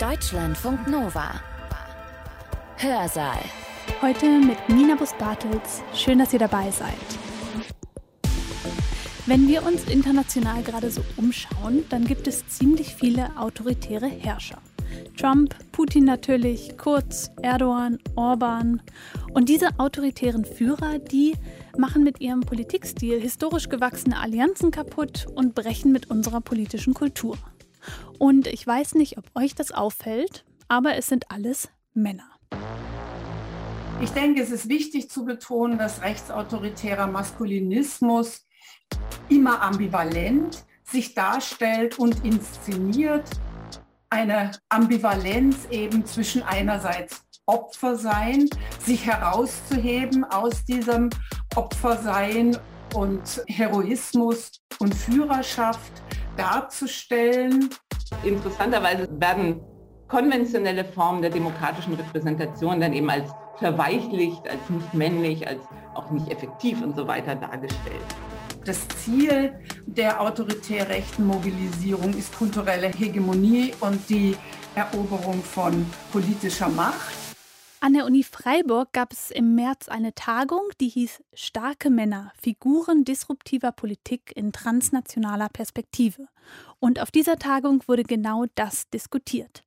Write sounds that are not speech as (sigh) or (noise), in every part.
Deutschlandfunk Nova. Hörsaal. Heute mit Nina Bus-Bartels. Schön, dass ihr dabei seid. Wenn wir uns international gerade so umschauen, dann gibt es ziemlich viele autoritäre Herrscher. Trump, Putin natürlich, Kurz, Erdogan, Orban. Und diese autoritären Führer, die machen mit ihrem Politikstil historisch gewachsene Allianzen kaputt und brechen mit unserer politischen Kultur. Und ich weiß nicht, ob euch das auffällt, aber es sind alles Männer. Ich denke, es ist wichtig zu betonen, dass rechtsautoritärer Maskulinismus immer ambivalent sich darstellt und inszeniert. Eine Ambivalenz eben zwischen einerseits Opfer sein, sich herauszuheben aus diesem Opfersein und Heroismus und Führerschaft darzustellen. Interessanterweise werden konventionelle Formen der demokratischen Repräsentation dann eben als verweichlicht, als nicht männlich, als auch nicht effektiv und so weiter dargestellt. Das Ziel der autoritär rechten Mobilisierung ist kulturelle Hegemonie und die Eroberung von politischer Macht. An der Uni Freiburg gab es im März eine Tagung, die hieß Starke Männer, Figuren disruptiver Politik in transnationaler Perspektive. Und auf dieser Tagung wurde genau das diskutiert.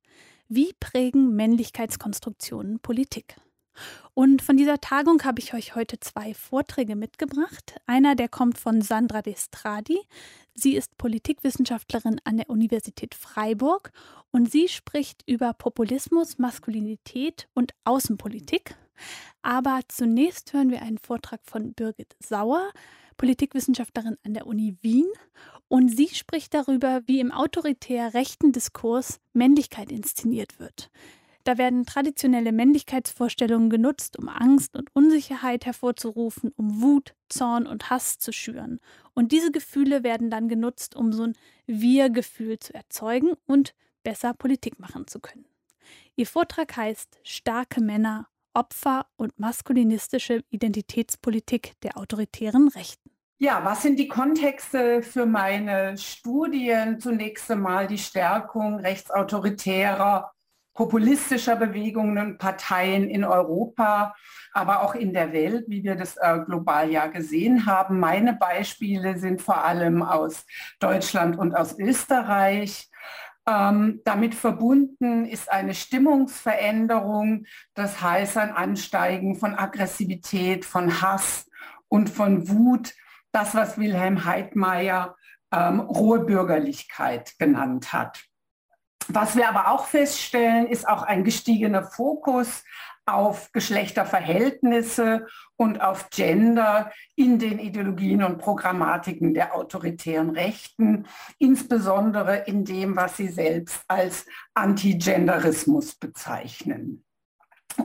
Wie prägen Männlichkeitskonstruktionen Politik? Und von dieser Tagung habe ich euch heute zwei Vorträge mitgebracht. Einer, der kommt von Sandra Destradi. Sie ist Politikwissenschaftlerin an der Universität Freiburg und sie spricht über Populismus, Maskulinität und Außenpolitik. Aber zunächst hören wir einen Vortrag von Birgit Sauer, Politikwissenschaftlerin an der Uni Wien. Und sie spricht darüber, wie im autoritär rechten Diskurs Männlichkeit inszeniert wird. Da werden traditionelle Männlichkeitsvorstellungen genutzt, um Angst und Unsicherheit hervorzurufen, um Wut, Zorn und Hass zu schüren. Und diese Gefühle werden dann genutzt, um so ein Wir-Gefühl zu erzeugen und besser Politik machen zu können. Ihr Vortrag heißt Starke Männer, Opfer und maskulinistische Identitätspolitik der autoritären Rechten. Ja, was sind die Kontexte für meine Studien? Zunächst einmal die Stärkung rechtsautoritärer populistischer Bewegungen und Parteien in Europa, aber auch in der Welt, wie wir das äh, global ja gesehen haben. Meine Beispiele sind vor allem aus Deutschland und aus Österreich. Ähm, damit verbunden ist eine Stimmungsveränderung, das heißt ein Ansteigen von Aggressivität, von Hass und von Wut, das, was Wilhelm Heidmeier ähm, rohe Bürgerlichkeit genannt hat. Was wir aber auch feststellen, ist auch ein gestiegener Fokus auf Geschlechterverhältnisse und auf Gender in den Ideologien und Programmatiken der autoritären Rechten, insbesondere in dem, was sie selbst als Antigenderismus bezeichnen.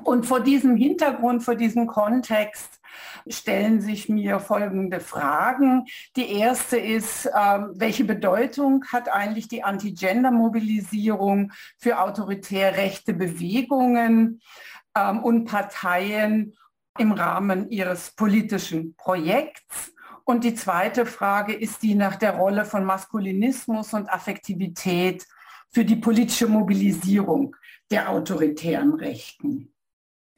Und vor diesem Hintergrund, vor diesem Kontext stellen sich mir folgende Fragen. Die erste ist, ähm, welche Bedeutung hat eigentlich die Anti-Gender-Mobilisierung für autoritär rechte Bewegungen ähm, und Parteien im Rahmen ihres politischen Projekts? Und die zweite Frage ist die nach der Rolle von Maskulinismus und Affektivität für die politische Mobilisierung der autoritären Rechten.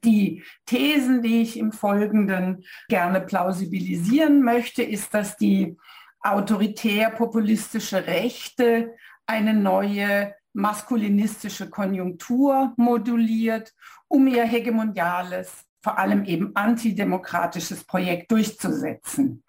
Die Thesen, die ich im Folgenden gerne plausibilisieren möchte, ist, dass die autoritär-populistische Rechte eine neue maskulinistische Konjunktur moduliert, um ihr hegemoniales, vor allem eben antidemokratisches Projekt durchzusetzen.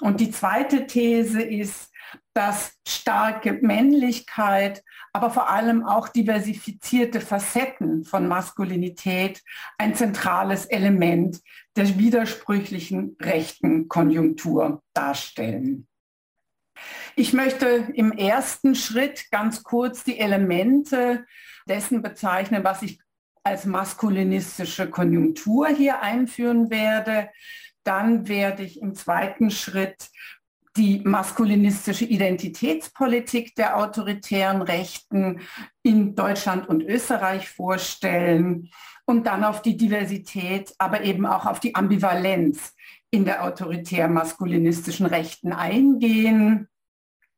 Und die zweite These ist, dass starke Männlichkeit, aber vor allem auch diversifizierte Facetten von Maskulinität ein zentrales Element der widersprüchlichen rechten Konjunktur darstellen. Ich möchte im ersten Schritt ganz kurz die Elemente dessen bezeichnen, was ich als maskulinistische Konjunktur hier einführen werde. Dann werde ich im zweiten Schritt die maskulinistische Identitätspolitik der autoritären Rechten in Deutschland und Österreich vorstellen und dann auf die Diversität, aber eben auch auf die Ambivalenz in der autoritär maskulinistischen Rechten eingehen.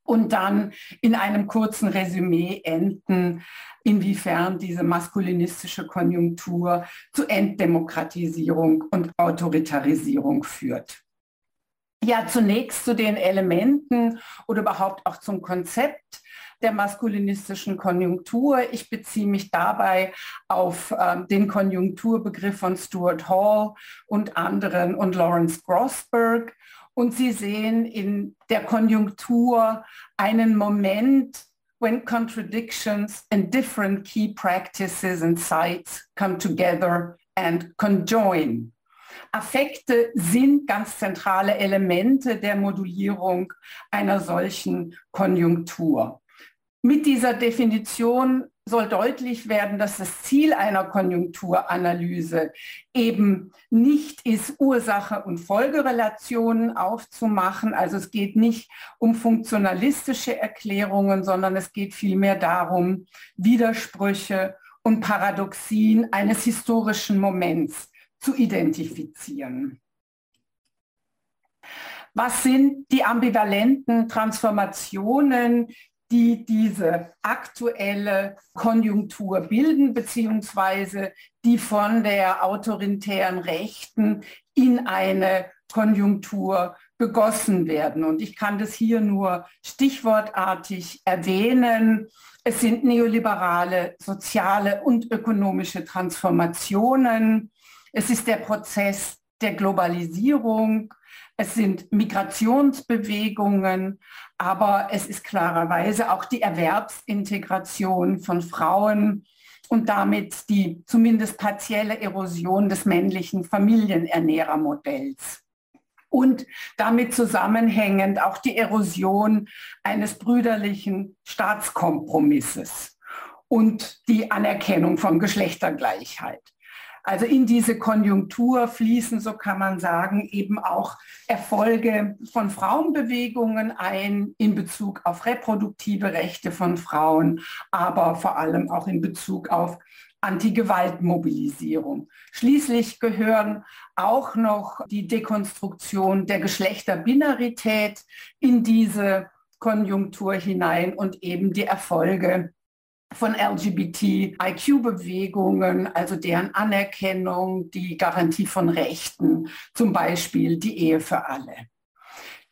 und dann in einem kurzen Resümee enden, inwiefern diese maskulinistische Konjunktur zu Enddemokratisierung und Autoritarisierung führt. Ja, zunächst zu den Elementen oder überhaupt auch zum Konzept der maskulinistischen Konjunktur. Ich beziehe mich dabei auf äh, den Konjunkturbegriff von Stuart Hall und anderen und Lawrence Grossberg. Und Sie sehen in der Konjunktur einen Moment, when contradictions and different key practices and sites come together and conjoin. Affekte sind ganz zentrale Elemente der Modulierung einer solchen Konjunktur. Mit dieser Definition soll deutlich werden, dass das Ziel einer Konjunkturanalyse eben nicht ist, Ursache und Folgerelationen aufzumachen. Also es geht nicht um funktionalistische Erklärungen, sondern es geht vielmehr darum, Widersprüche und Paradoxien eines historischen Moments zu identifizieren. Was sind die ambivalenten Transformationen, die diese aktuelle Konjunktur bilden, beziehungsweise die von der autoritären Rechten in eine Konjunktur gegossen werden. Und ich kann das hier nur stichwortartig erwähnen. Es sind neoliberale, soziale und ökonomische Transformationen. Es ist der Prozess der Globalisierung. Es sind Migrationsbewegungen, aber es ist klarerweise auch die Erwerbsintegration von Frauen und damit die zumindest partielle Erosion des männlichen Familienernährermodells. Und damit zusammenhängend auch die Erosion eines brüderlichen Staatskompromisses und die Anerkennung von Geschlechtergleichheit. Also in diese Konjunktur fließen, so kann man sagen, eben auch Erfolge von Frauenbewegungen ein in Bezug auf reproduktive Rechte von Frauen, aber vor allem auch in Bezug auf Anti-Gewalt-Mobilisierung. Schließlich gehören auch noch die Dekonstruktion der Geschlechterbinarität in diese Konjunktur hinein und eben die Erfolge von LGBT-IQ-Bewegungen, also deren Anerkennung, die Garantie von Rechten, zum Beispiel die Ehe für alle.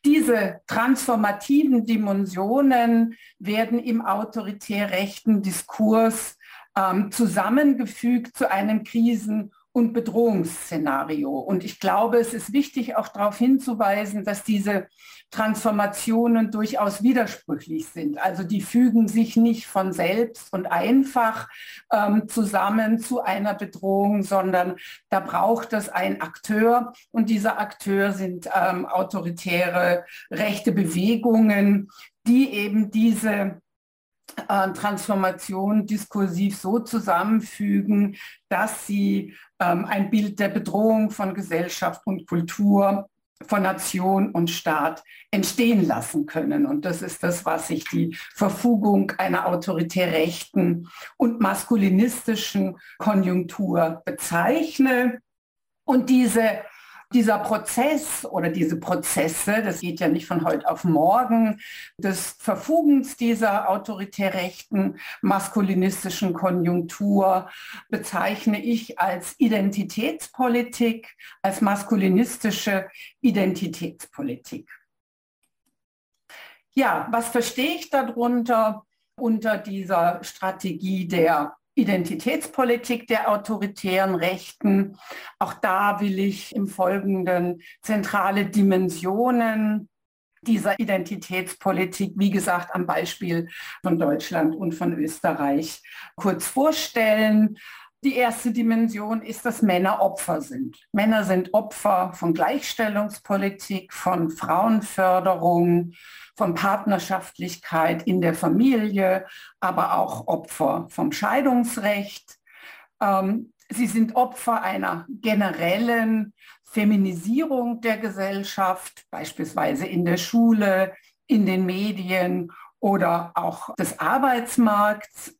Diese transformativen Dimensionen werden im autoritär rechten Diskurs ähm, zusammengefügt zu einem Krisen- und Bedrohungsszenario. Und ich glaube, es ist wichtig, auch darauf hinzuweisen, dass diese Transformationen durchaus widersprüchlich sind. Also die fügen sich nicht von selbst und einfach ähm, zusammen zu einer Bedrohung, sondern da braucht es einen Akteur. Und dieser Akteur sind ähm, autoritäre rechte Bewegungen, die eben diese äh, Transformation diskursiv so zusammenfügen, dass sie ähm, ein Bild der Bedrohung von Gesellschaft und Kultur, von Nation und Staat entstehen lassen können. Und das ist das, was ich die Verfugung einer autoritär rechten und maskulinistischen Konjunktur bezeichne. Und diese dieser Prozess oder diese Prozesse, das geht ja nicht von heute auf morgen, des Verfugens dieser autoritär rechten maskulinistischen Konjunktur bezeichne ich als Identitätspolitik, als maskulinistische Identitätspolitik. Ja, was verstehe ich darunter unter dieser Strategie der Identitätspolitik der autoritären Rechten. Auch da will ich im Folgenden zentrale Dimensionen dieser Identitätspolitik, wie gesagt, am Beispiel von Deutschland und von Österreich kurz vorstellen. Die erste Dimension ist, dass Männer Opfer sind. Männer sind Opfer von Gleichstellungspolitik, von Frauenförderung, von Partnerschaftlichkeit in der Familie, aber auch Opfer vom Scheidungsrecht. Ähm, sie sind Opfer einer generellen Feminisierung der Gesellschaft, beispielsweise in der Schule, in den Medien oder auch des Arbeitsmarkts.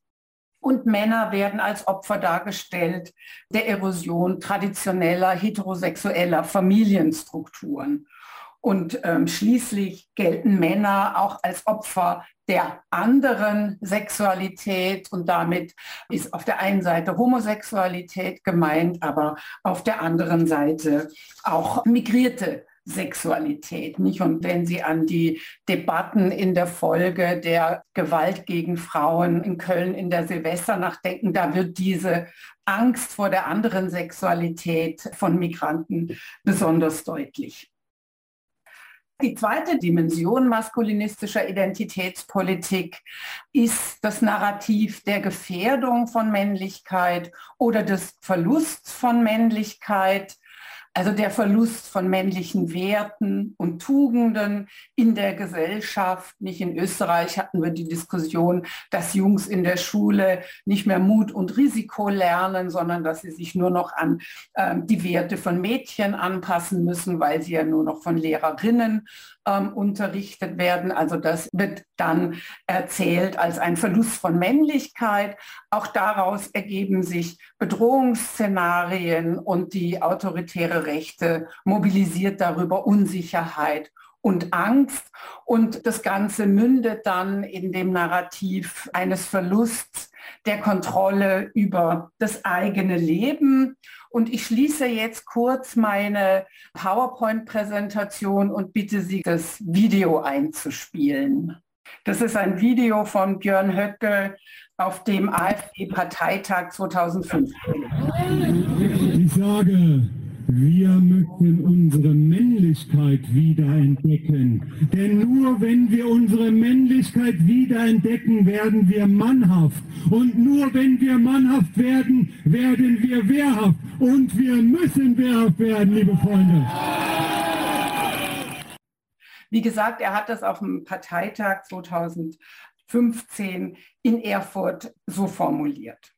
Und Männer werden als Opfer dargestellt der Erosion traditioneller heterosexueller Familienstrukturen. Und ähm, schließlich gelten Männer auch als Opfer der anderen Sexualität und damit ist auf der einen Seite Homosexualität gemeint, aber auf der anderen Seite auch migrierte Sexualität. Nicht? Und wenn Sie an die Debatten in der Folge der Gewalt gegen Frauen in Köln in der Silvesternacht denken, da wird diese Angst vor der anderen Sexualität von Migranten besonders deutlich. Die zweite Dimension maskulinistischer Identitätspolitik ist das Narrativ der Gefährdung von Männlichkeit oder des Verlusts von Männlichkeit also der Verlust von männlichen Werten und Tugenden in der Gesellschaft. Nicht in Österreich hatten wir die Diskussion, dass Jungs in der Schule nicht mehr Mut und Risiko lernen, sondern dass sie sich nur noch an äh, die Werte von Mädchen anpassen müssen, weil sie ja nur noch von Lehrerinnen ähm, unterrichtet werden. Also das wird dann erzählt als ein Verlust von Männlichkeit. Auch daraus ergeben sich Bedrohungsszenarien und die autoritäre Rechte mobilisiert darüber Unsicherheit und Angst. Und das Ganze mündet dann in dem Narrativ eines Verlusts der Kontrolle über das eigene Leben. Und ich schließe jetzt kurz meine PowerPoint-Präsentation und bitte Sie, das Video einzuspielen. Das ist ein Video von Björn Höcke auf dem AfD-Parteitag 2015. Ich sage, wir möchten unsere Männlichkeit wiederentdecken. Denn nur wenn wir unsere Männlichkeit wiederentdecken, werden wir mannhaft. Und nur wenn wir mannhaft werden, werden wir wehrhaft. Und wir müssen wehrhaft werden, liebe Freunde. Wie gesagt, er hat das auf dem Parteitag 2015 in Erfurt so formuliert.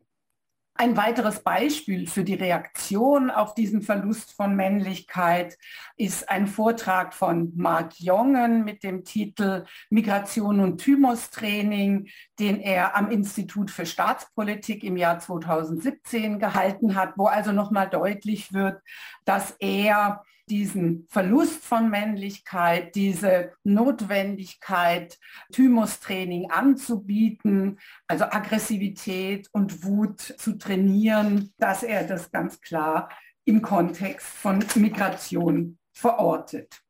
Ein weiteres Beispiel für die Reaktion auf diesen Verlust von Männlichkeit ist ein Vortrag von Mark Jongen mit dem Titel Migration und Thymus-Training, den er am Institut für Staatspolitik im Jahr 2017 gehalten hat, wo also nochmal deutlich wird, dass er diesen Verlust von Männlichkeit, diese Notwendigkeit, Thymus-Training anzubieten, also Aggressivität und Wut zu trainieren, dass er das ganz klar im Kontext von Migration verortet.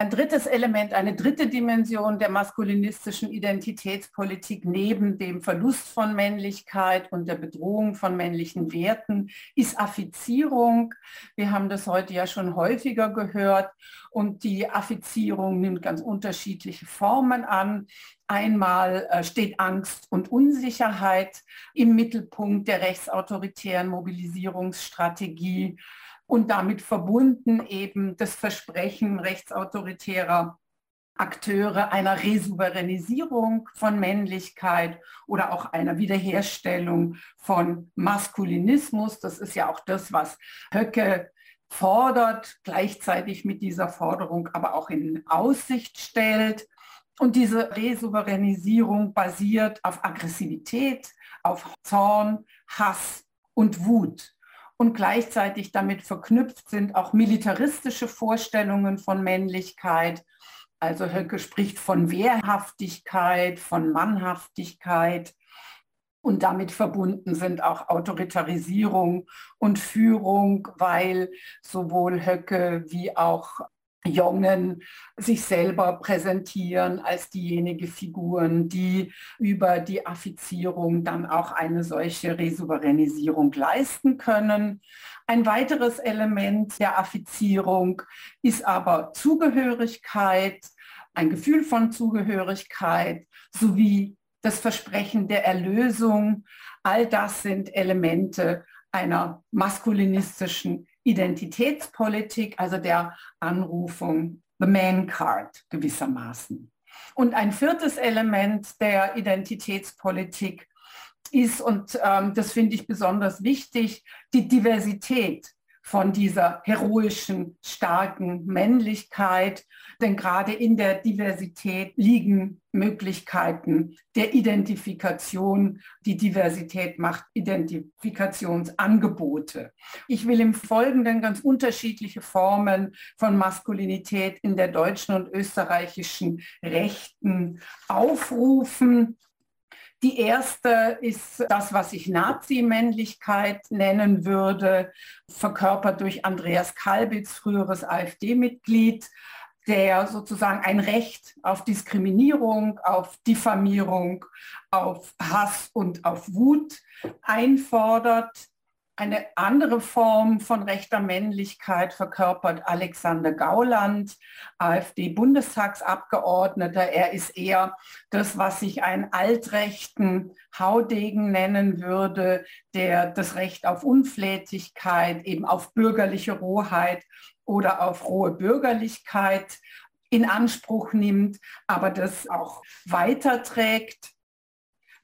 Ein drittes Element, eine dritte Dimension der maskulinistischen Identitätspolitik neben dem Verlust von Männlichkeit und der Bedrohung von männlichen Werten ist Affizierung. Wir haben das heute ja schon häufiger gehört und die Affizierung nimmt ganz unterschiedliche Formen an. Einmal äh, steht Angst und Unsicherheit im Mittelpunkt der rechtsautoritären Mobilisierungsstrategie und damit verbunden eben das Versprechen rechtsautoritärer Akteure einer Resouveränisierung von Männlichkeit oder auch einer Wiederherstellung von Maskulinismus. Das ist ja auch das, was Höcke fordert, gleichzeitig mit dieser Forderung aber auch in Aussicht stellt. Und diese Resouveränisierung basiert auf Aggressivität, auf Zorn, Hass und Wut und gleichzeitig damit verknüpft sind auch militaristische Vorstellungen von Männlichkeit. Also Höcke spricht von Wehrhaftigkeit, von Mannhaftigkeit und damit verbunden sind auch Autoritarisierung und Führung, weil sowohl Höcke wie auch Jungen sich selber präsentieren als diejenige Figuren, die über die Affizierung dann auch eine solche Resouveränisierung leisten können. Ein weiteres Element der Affizierung ist aber Zugehörigkeit, ein Gefühl von Zugehörigkeit sowie das Versprechen der Erlösung. All das sind Elemente einer maskulinistischen Identitätspolitik, also der Anrufung The Man Card gewissermaßen. Und ein viertes Element der Identitätspolitik ist, und ähm, das finde ich besonders wichtig, die Diversität von dieser heroischen, starken Männlichkeit. Denn gerade in der Diversität liegen Möglichkeiten der Identifikation. Die Diversität macht Identifikationsangebote. Ich will im Folgenden ganz unterschiedliche Formen von Maskulinität in der deutschen und österreichischen Rechten aufrufen. Die erste ist das, was ich Nazi-Männlichkeit nennen würde, verkörpert durch Andreas Kalbitz, früheres AfD-Mitglied, der sozusagen ein Recht auf Diskriminierung, auf Diffamierung, auf Hass und auf Wut einfordert. Eine andere Form von rechter Männlichkeit verkörpert Alexander Gauland, AfD-Bundestagsabgeordneter. Er ist eher das, was ich einen altrechten Haudegen nennen würde, der das Recht auf Unflätigkeit, eben auf bürgerliche Rohheit oder auf rohe Bürgerlichkeit in Anspruch nimmt, aber das auch weiterträgt.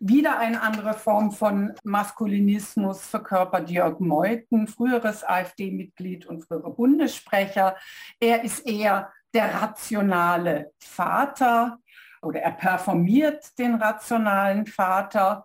Wieder eine andere Form von Maskulinismus verkörpert Jörg Meuthen, früheres AfD-Mitglied und früherer Bundessprecher. Er ist eher der rationale Vater oder er performiert den rationalen Vater.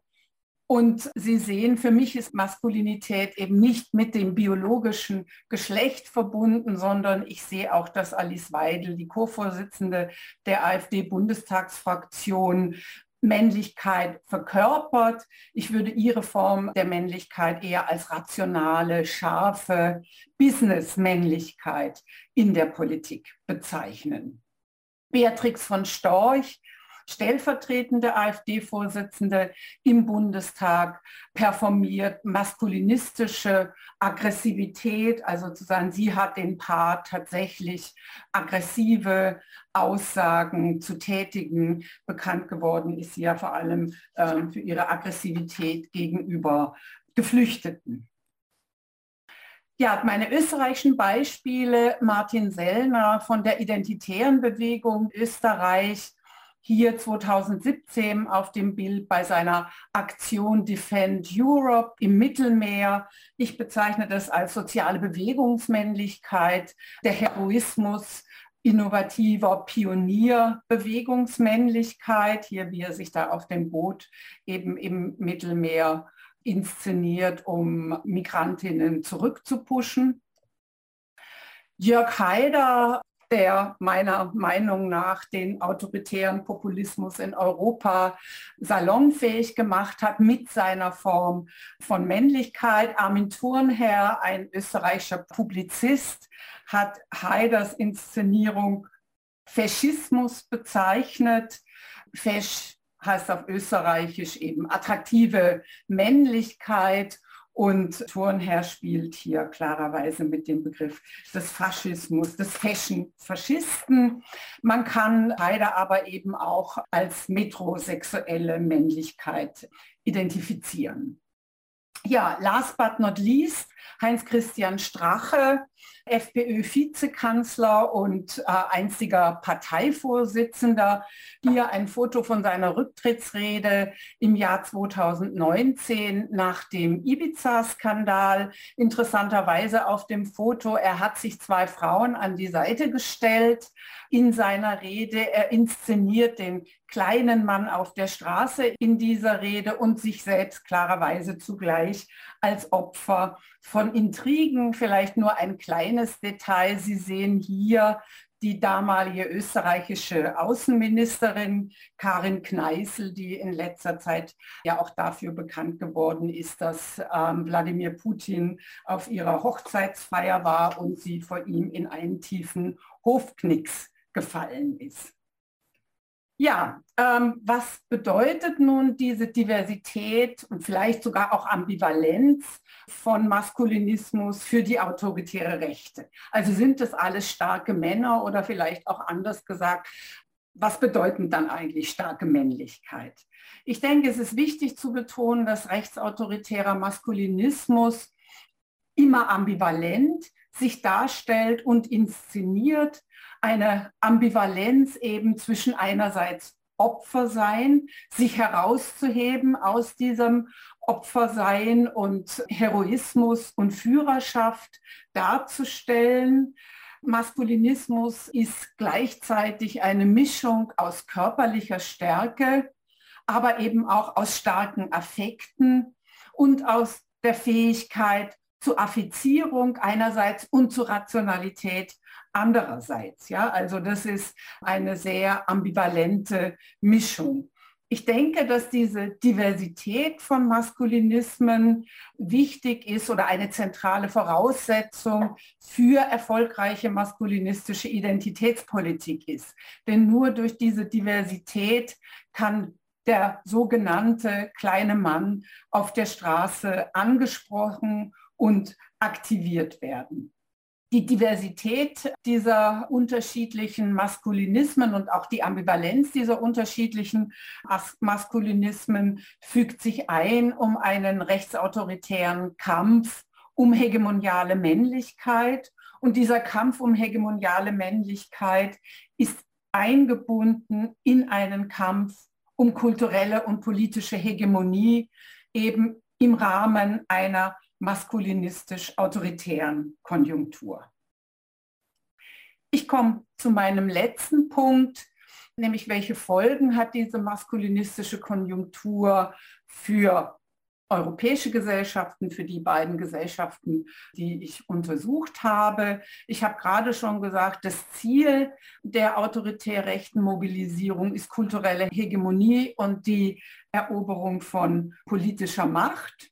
Und Sie sehen, für mich ist Maskulinität eben nicht mit dem biologischen Geschlecht verbunden, sondern ich sehe auch, dass Alice Weidel, die Co-Vorsitzende der AfD-Bundestagsfraktion, Männlichkeit verkörpert. Ich würde ihre Form der Männlichkeit eher als rationale, scharfe Business-Männlichkeit in der Politik bezeichnen. Beatrix von Storch stellvertretende AfD-Vorsitzende im Bundestag performiert maskulinistische Aggressivität, also sozusagen sie hat den Part tatsächlich aggressive Aussagen zu tätigen. Bekannt geworden ist sie ja vor allem äh, für ihre Aggressivität gegenüber Geflüchteten. Ja, meine österreichischen Beispiele, Martin Sellner von der Identitären Bewegung Österreich, hier 2017 auf dem Bild bei seiner Aktion Defend Europe im Mittelmeer. Ich bezeichne das als soziale Bewegungsmännlichkeit, der Heroismus innovativer Pionierbewegungsmännlichkeit, hier wie er sich da auf dem Boot eben im Mittelmeer inszeniert, um Migrantinnen zurückzupuschen. Jörg Haider der meiner Meinung nach den autoritären Populismus in Europa salonfähig gemacht hat mit seiner Form von Männlichkeit. Armin Thurnherr, ein österreichischer Publizist, hat Haiders Inszenierung Faschismus bezeichnet. Fesch heißt auf Österreichisch eben attraktive Männlichkeit und Thurnherr spielt hier klarerweise mit dem Begriff des Faschismus, des Fashion-Faschisten. Man kann leider aber eben auch als metrosexuelle Männlichkeit identifizieren. Ja, last but not least, Heinz-Christian Strache, FPÖ-Vizekanzler und äh, einziger Parteivorsitzender. Hier ein Foto von seiner Rücktrittsrede im Jahr 2019 nach dem Ibiza-Skandal. Interessanterweise auf dem Foto, er hat sich zwei Frauen an die Seite gestellt in seiner Rede. Er inszeniert den kleinen Mann auf der Straße in dieser Rede und sich selbst klarerweise zugleich als Opfer von Intrigen. Vielleicht nur ein kleines Detail. Sie sehen hier die damalige österreichische Außenministerin Karin Kneißl, die in letzter Zeit ja auch dafür bekannt geworden ist, dass ähm, Wladimir Putin auf ihrer Hochzeitsfeier war und sie vor ihm in einen tiefen Hofknicks gefallen ist. Ja, ähm, was bedeutet nun diese Diversität und vielleicht sogar auch Ambivalenz von Maskulinismus für die autoritäre Rechte? Also sind das alles starke Männer oder vielleicht auch anders gesagt, was bedeuten dann eigentlich starke Männlichkeit? Ich denke, es ist wichtig zu betonen, dass rechtsautoritärer Maskulinismus immer ambivalent sich darstellt und inszeniert, eine Ambivalenz eben zwischen einerseits Opfersein, sich herauszuheben aus diesem Opfersein und Heroismus und Führerschaft darzustellen. Maskulinismus ist gleichzeitig eine Mischung aus körperlicher Stärke, aber eben auch aus starken Affekten und aus der Fähigkeit zur Affizierung einerseits und zur Rationalität andererseits. Ja, also das ist eine sehr ambivalente Mischung. Ich denke, dass diese Diversität von Maskulinismen wichtig ist oder eine zentrale Voraussetzung für erfolgreiche maskulinistische Identitätspolitik ist. Denn nur durch diese Diversität kann der sogenannte kleine Mann auf der Straße angesprochen und aktiviert werden die Diversität dieser unterschiedlichen Maskulinismen und auch die Ambivalenz dieser unterschiedlichen Maskulinismen fügt sich ein, um einen rechtsautoritären Kampf um hegemoniale Männlichkeit. Und dieser Kampf um hegemoniale Männlichkeit ist eingebunden in einen Kampf um kulturelle und politische Hegemonie, eben im Rahmen einer maskulinistisch-autoritären Konjunktur. Ich komme zu meinem letzten Punkt, nämlich welche Folgen hat diese maskulinistische Konjunktur für europäische Gesellschaften, für die beiden Gesellschaften, die ich untersucht habe. Ich habe gerade schon gesagt, das Ziel der autoritär rechten Mobilisierung ist kulturelle Hegemonie und die Eroberung von politischer Macht.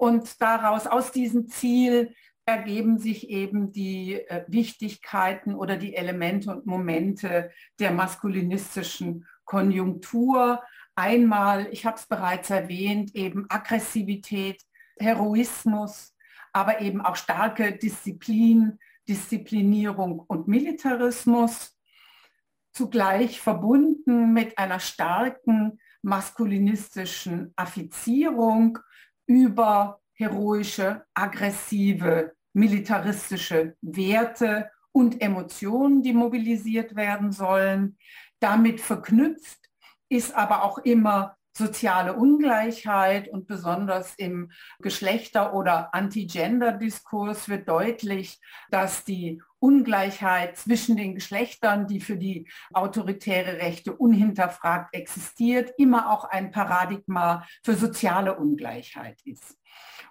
Und daraus, aus diesem Ziel, ergeben sich eben die äh, Wichtigkeiten oder die Elemente und Momente der maskulinistischen Konjunktur. Einmal, ich habe es bereits erwähnt, eben Aggressivität, Heroismus, aber eben auch starke Disziplin, Disziplinierung und Militarismus, zugleich verbunden mit einer starken maskulinistischen Affizierung über heroische, aggressive, militaristische Werte und Emotionen, die mobilisiert werden sollen. Damit verknüpft ist aber auch immer soziale Ungleichheit und besonders im Geschlechter- oder Anti-Gender-Diskurs wird deutlich, dass die Ungleichheit zwischen den Geschlechtern, die für die autoritäre Rechte unhinterfragt existiert, immer auch ein Paradigma für soziale Ungleichheit ist.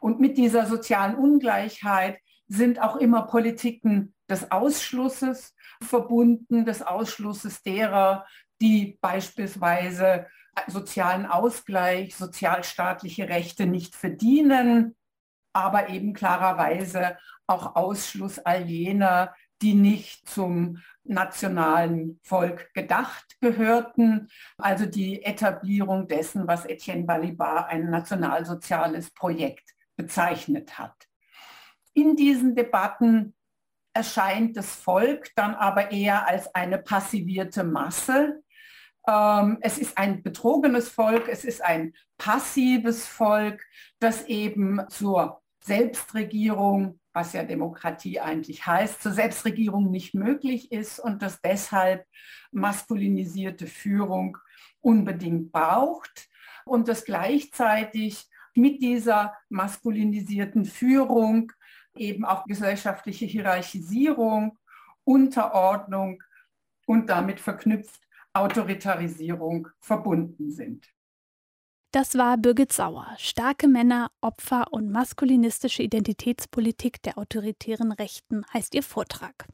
Und mit dieser sozialen Ungleichheit sind auch immer Politiken des Ausschlusses verbunden, des Ausschlusses derer, die beispielsweise sozialen Ausgleich, sozialstaatliche Rechte nicht verdienen, aber eben klarerweise auch Ausschluss all jener, die nicht zum nationalen Volk gedacht gehörten, also die Etablierung dessen, was Etienne Balibar ein nationalsoziales Projekt bezeichnet hat. In diesen Debatten erscheint das Volk dann aber eher als eine passivierte Masse, es ist ein betrogenes Volk, es ist ein passives Volk, das eben zur Selbstregierung, was ja Demokratie eigentlich heißt, zur Selbstregierung nicht möglich ist und das deshalb maskulinisierte Führung unbedingt braucht und das gleichzeitig mit dieser maskulinisierten Führung eben auch gesellschaftliche Hierarchisierung, Unterordnung und damit verknüpft Autoritarisierung verbunden sind. Das war Birgit Sauer. Starke Männer, Opfer und maskulinistische Identitätspolitik der autoritären Rechten heißt ihr Vortrag.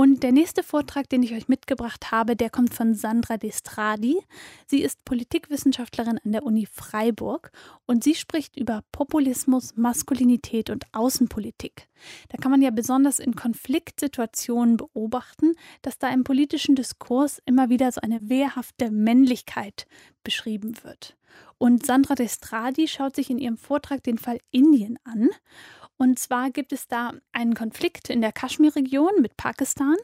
Und der nächste Vortrag, den ich euch mitgebracht habe, der kommt von Sandra Destradi. Sie ist Politikwissenschaftlerin an der Uni Freiburg und sie spricht über Populismus, Maskulinität und Außenpolitik. Da kann man ja besonders in Konfliktsituationen beobachten, dass da im politischen Diskurs immer wieder so eine wehrhafte Männlichkeit beschrieben wird. Und Sandra Destradi schaut sich in ihrem Vortrag den Fall Indien an und zwar gibt es da einen Konflikt in der Kaschmir-Region mit Pakistan.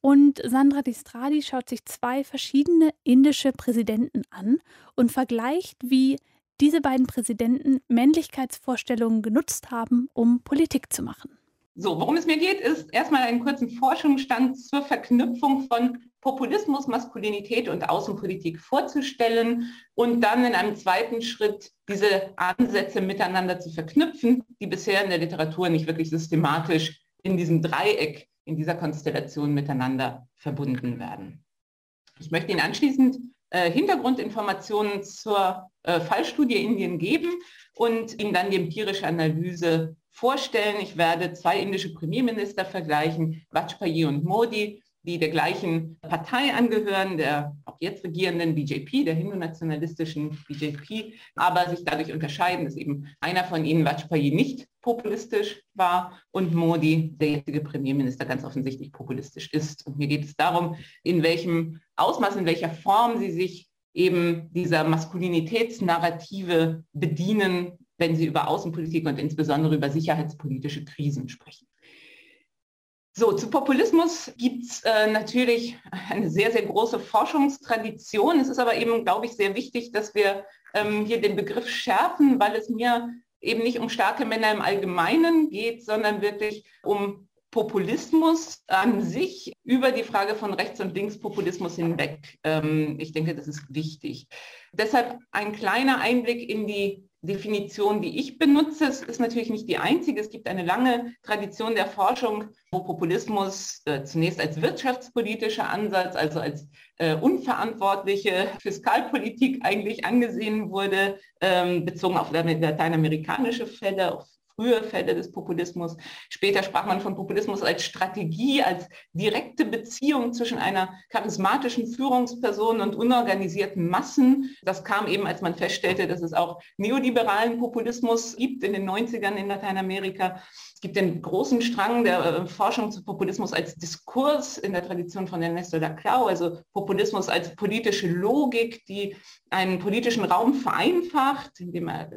Und Sandra Distradi schaut sich zwei verschiedene indische Präsidenten an und vergleicht, wie diese beiden Präsidenten Männlichkeitsvorstellungen genutzt haben, um Politik zu machen. So, worum es mir geht, ist erstmal einen kurzen Forschungsstand zur Verknüpfung von Populismus, Maskulinität und Außenpolitik vorzustellen und dann in einem zweiten Schritt diese Ansätze miteinander zu verknüpfen, die bisher in der Literatur nicht wirklich systematisch in diesem Dreieck, in dieser Konstellation miteinander verbunden werden. Ich möchte Ihnen anschließend äh, Hintergrundinformationen zur äh, Fallstudie Indien geben und Ihnen dann die empirische Analyse vorstellen. Ich werde zwei indische Premierminister vergleichen, Vajpayee und Modi, die der gleichen Partei angehören, der auch jetzt regierenden BJP, der hindu-nationalistischen BJP, aber sich dadurch unterscheiden, dass eben einer von ihnen, Vajpayee, nicht populistisch war und Modi, der jetzige Premierminister, ganz offensichtlich populistisch ist. Und mir geht es darum, in welchem Ausmaß, in welcher Form sie sich eben dieser Maskulinitätsnarrative bedienen, wenn sie über Außenpolitik und insbesondere über sicherheitspolitische Krisen sprechen. So, zu Populismus gibt es äh, natürlich eine sehr, sehr große Forschungstradition. Es ist aber eben, glaube ich, sehr wichtig, dass wir ähm, hier den Begriff schärfen, weil es mir eben nicht um starke Männer im Allgemeinen geht, sondern wirklich um Populismus an sich über die Frage von Rechts- und Linkspopulismus hinweg. Ähm, ich denke, das ist wichtig. Deshalb ein kleiner Einblick in die Definition, die ich benutze. Es ist natürlich nicht die einzige. Es gibt eine lange Tradition der Forschung, wo Populismus äh, zunächst als wirtschaftspolitischer Ansatz, also als äh, unverantwortliche Fiskalpolitik eigentlich angesehen wurde, ähm, bezogen auf lateinamerikanische Fälle, auf frühe Fälle des Populismus. Später sprach man von Populismus als Strategie, als direkte Beziehung zwischen einer charismatischen Führungsperson und unorganisierten Massen. Das kam eben, als man feststellte, dass es auch neoliberalen Populismus gibt in den 90ern in Lateinamerika. Gibt den großen Strang der äh, Forschung zu Populismus als Diskurs in der Tradition von Ernesto Laclau, also Populismus als politische Logik, die einen politischen Raum vereinfacht, indem er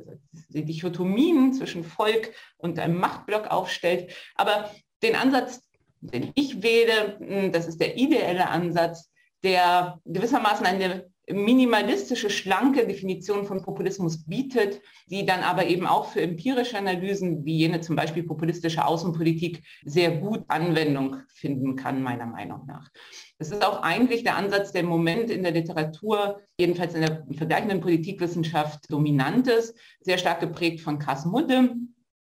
die Dichotomien zwischen Volk und einem Machtblock aufstellt. Aber den Ansatz, den ich wähle, hm, das ist der ideelle Ansatz, der gewissermaßen eine minimalistische, schlanke Definition von Populismus bietet, die dann aber eben auch für empirische Analysen wie jene zum Beispiel populistische Außenpolitik sehr gut Anwendung finden kann, meiner Meinung nach. Es ist auch eigentlich der Ansatz, der im Moment in der Literatur, jedenfalls in der vergleichenden Politikwissenschaft dominant ist, sehr stark geprägt von Kass Mudde.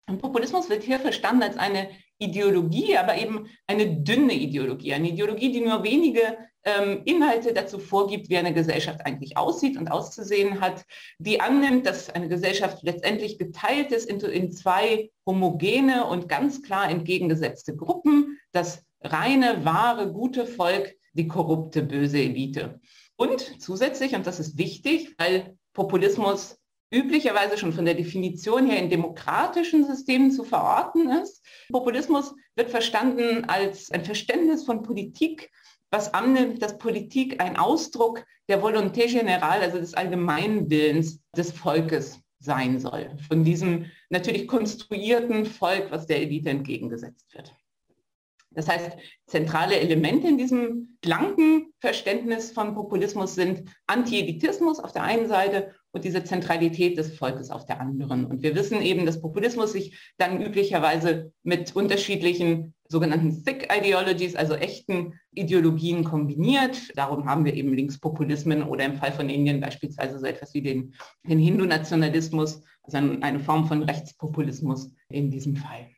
Und Populismus wird hier verstanden als eine Ideologie, aber eben eine dünne Ideologie, eine Ideologie, die nur wenige ähm, Inhalte dazu vorgibt, wie eine Gesellschaft eigentlich aussieht und auszusehen hat, die annimmt, dass eine Gesellschaft letztendlich geteilt ist in, in zwei homogene und ganz klar entgegengesetzte Gruppen, das reine, wahre, gute Volk, die korrupte, böse Elite. Und zusätzlich, und das ist wichtig, weil Populismus üblicherweise schon von der Definition her in demokratischen Systemen zu verorten ist. Populismus wird verstanden als ein Verständnis von Politik, was annimmt, dass Politik ein Ausdruck der Volonté générale, also des allgemeinen Willens des Volkes sein soll. Von diesem natürlich konstruierten Volk, was der Elite entgegengesetzt wird. Das heißt, zentrale Elemente in diesem blanken Verständnis von Populismus sind Anti-Elitismus auf der einen Seite und diese Zentralität des Volkes auf der anderen. Und wir wissen eben, dass Populismus sich dann üblicherweise mit unterschiedlichen sogenannten Thick Ideologies, also echten Ideologien kombiniert. Darum haben wir eben Linkspopulismen oder im Fall von Indien beispielsweise so etwas wie den, den Hindu-Nationalismus, also eine Form von Rechtspopulismus in diesem Fall.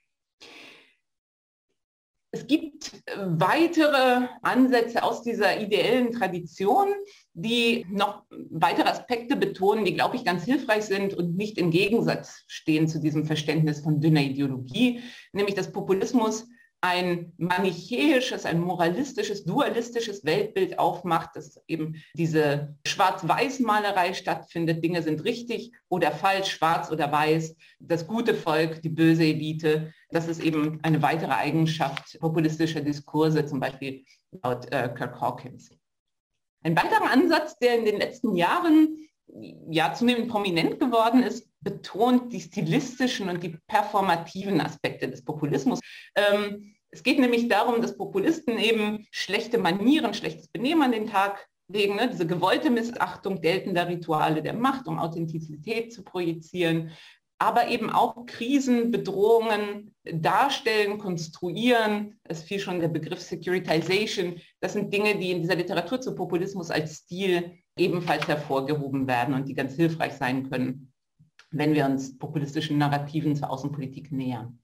Es gibt weitere Ansätze aus dieser ideellen Tradition, die noch weitere Aspekte betonen, die, glaube ich, ganz hilfreich sind und nicht im Gegensatz stehen zu diesem Verständnis von dünner Ideologie, nämlich dass Populismus ein manichäisches, ein moralistisches, dualistisches Weltbild aufmacht, dass eben diese Schwarz-Weiß-Malerei stattfindet. Dinge sind richtig oder falsch, schwarz oder weiß. Das gute Volk, die böse Elite. Das ist eben eine weitere Eigenschaft populistischer Diskurse, zum Beispiel laut äh, Kirk Hawkins. Ein weiterer Ansatz, der in den letzten Jahren ja zunehmend prominent geworden ist, betont die stilistischen und die performativen Aspekte des Populismus. Ähm, es geht nämlich darum, dass Populisten eben schlechte Manieren, schlechtes Benehmen an den Tag legen, ne? diese gewollte Missachtung geltender Rituale der Macht, um Authentizität zu projizieren, aber eben auch Krisen, Bedrohungen darstellen, konstruieren. Es fiel schon der Begriff Securitization. Das sind Dinge, die in dieser Literatur zu Populismus als Stil ebenfalls hervorgehoben werden und die ganz hilfreich sein können, wenn wir uns populistischen Narrativen zur Außenpolitik nähern.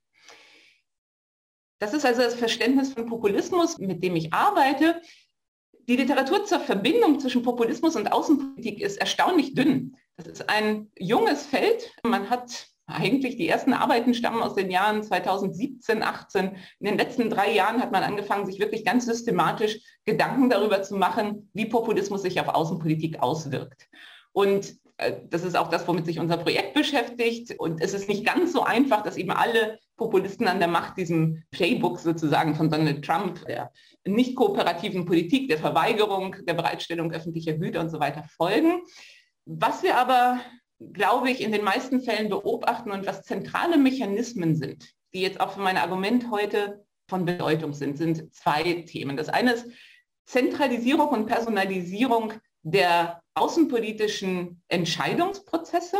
Das ist also das Verständnis von Populismus, mit dem ich arbeite. Die Literatur zur Verbindung zwischen Populismus und Außenpolitik ist erstaunlich dünn. Das ist ein junges Feld. Man hat eigentlich die ersten Arbeiten stammen aus den Jahren 2017, 18. In den letzten drei Jahren hat man angefangen, sich wirklich ganz systematisch Gedanken darüber zu machen, wie Populismus sich auf Außenpolitik auswirkt. Und äh, das ist auch das, womit sich unser Projekt beschäftigt. Und es ist nicht ganz so einfach, dass eben alle Populisten an der Macht diesem Playbook sozusagen von Donald Trump, der nicht kooperativen Politik, der Verweigerung, der Bereitstellung öffentlicher Güter und so weiter folgen. Was wir aber, glaube ich, in den meisten Fällen beobachten und was zentrale Mechanismen sind, die jetzt auch für mein Argument heute von Bedeutung sind, sind zwei Themen. Das eine ist Zentralisierung und Personalisierung der außenpolitischen Entscheidungsprozesse.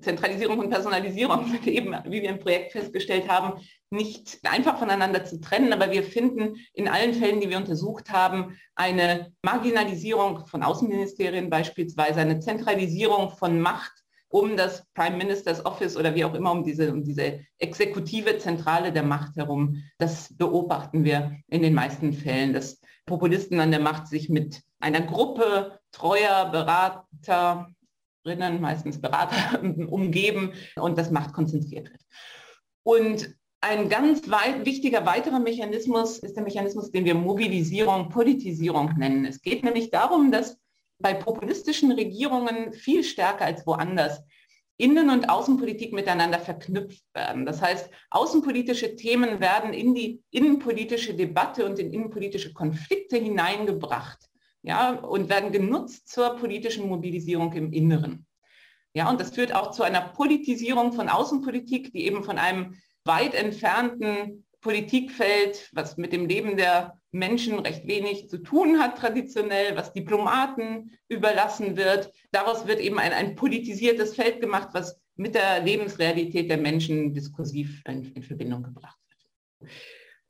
Zentralisierung und Personalisierung sind eben, wie wir im Projekt festgestellt haben, nicht einfach voneinander zu trennen, aber wir finden in allen Fällen, die wir untersucht haben, eine Marginalisierung von Außenministerien beispielsweise, eine Zentralisierung von Macht um das Prime Minister's Office oder wie auch immer, um diese, um diese exekutive Zentrale der Macht herum. Das beobachten wir in den meisten Fällen, dass Populisten an der Macht sich mit einer Gruppe treuer Berater Beraterinnen, meistens Berater, (laughs) umgeben und das Macht konzentriert wird. Und ein ganz weit, wichtiger weiterer Mechanismus ist der Mechanismus, den wir Mobilisierung, Politisierung nennen. Es geht nämlich darum, dass bei populistischen Regierungen viel stärker als woanders Innen- und Außenpolitik miteinander verknüpft werden. Das heißt, außenpolitische Themen werden in die innenpolitische Debatte und in innenpolitische Konflikte hineingebracht ja, und werden genutzt zur politischen Mobilisierung im Inneren. Ja, und das führt auch zu einer Politisierung von Außenpolitik, die eben von einem weit entfernten Politikfeld, was mit dem Leben der Menschen recht wenig zu tun hat traditionell, was Diplomaten überlassen wird. Daraus wird eben ein, ein politisiertes Feld gemacht, was mit der Lebensrealität der Menschen diskursiv in, in Verbindung gebracht wird.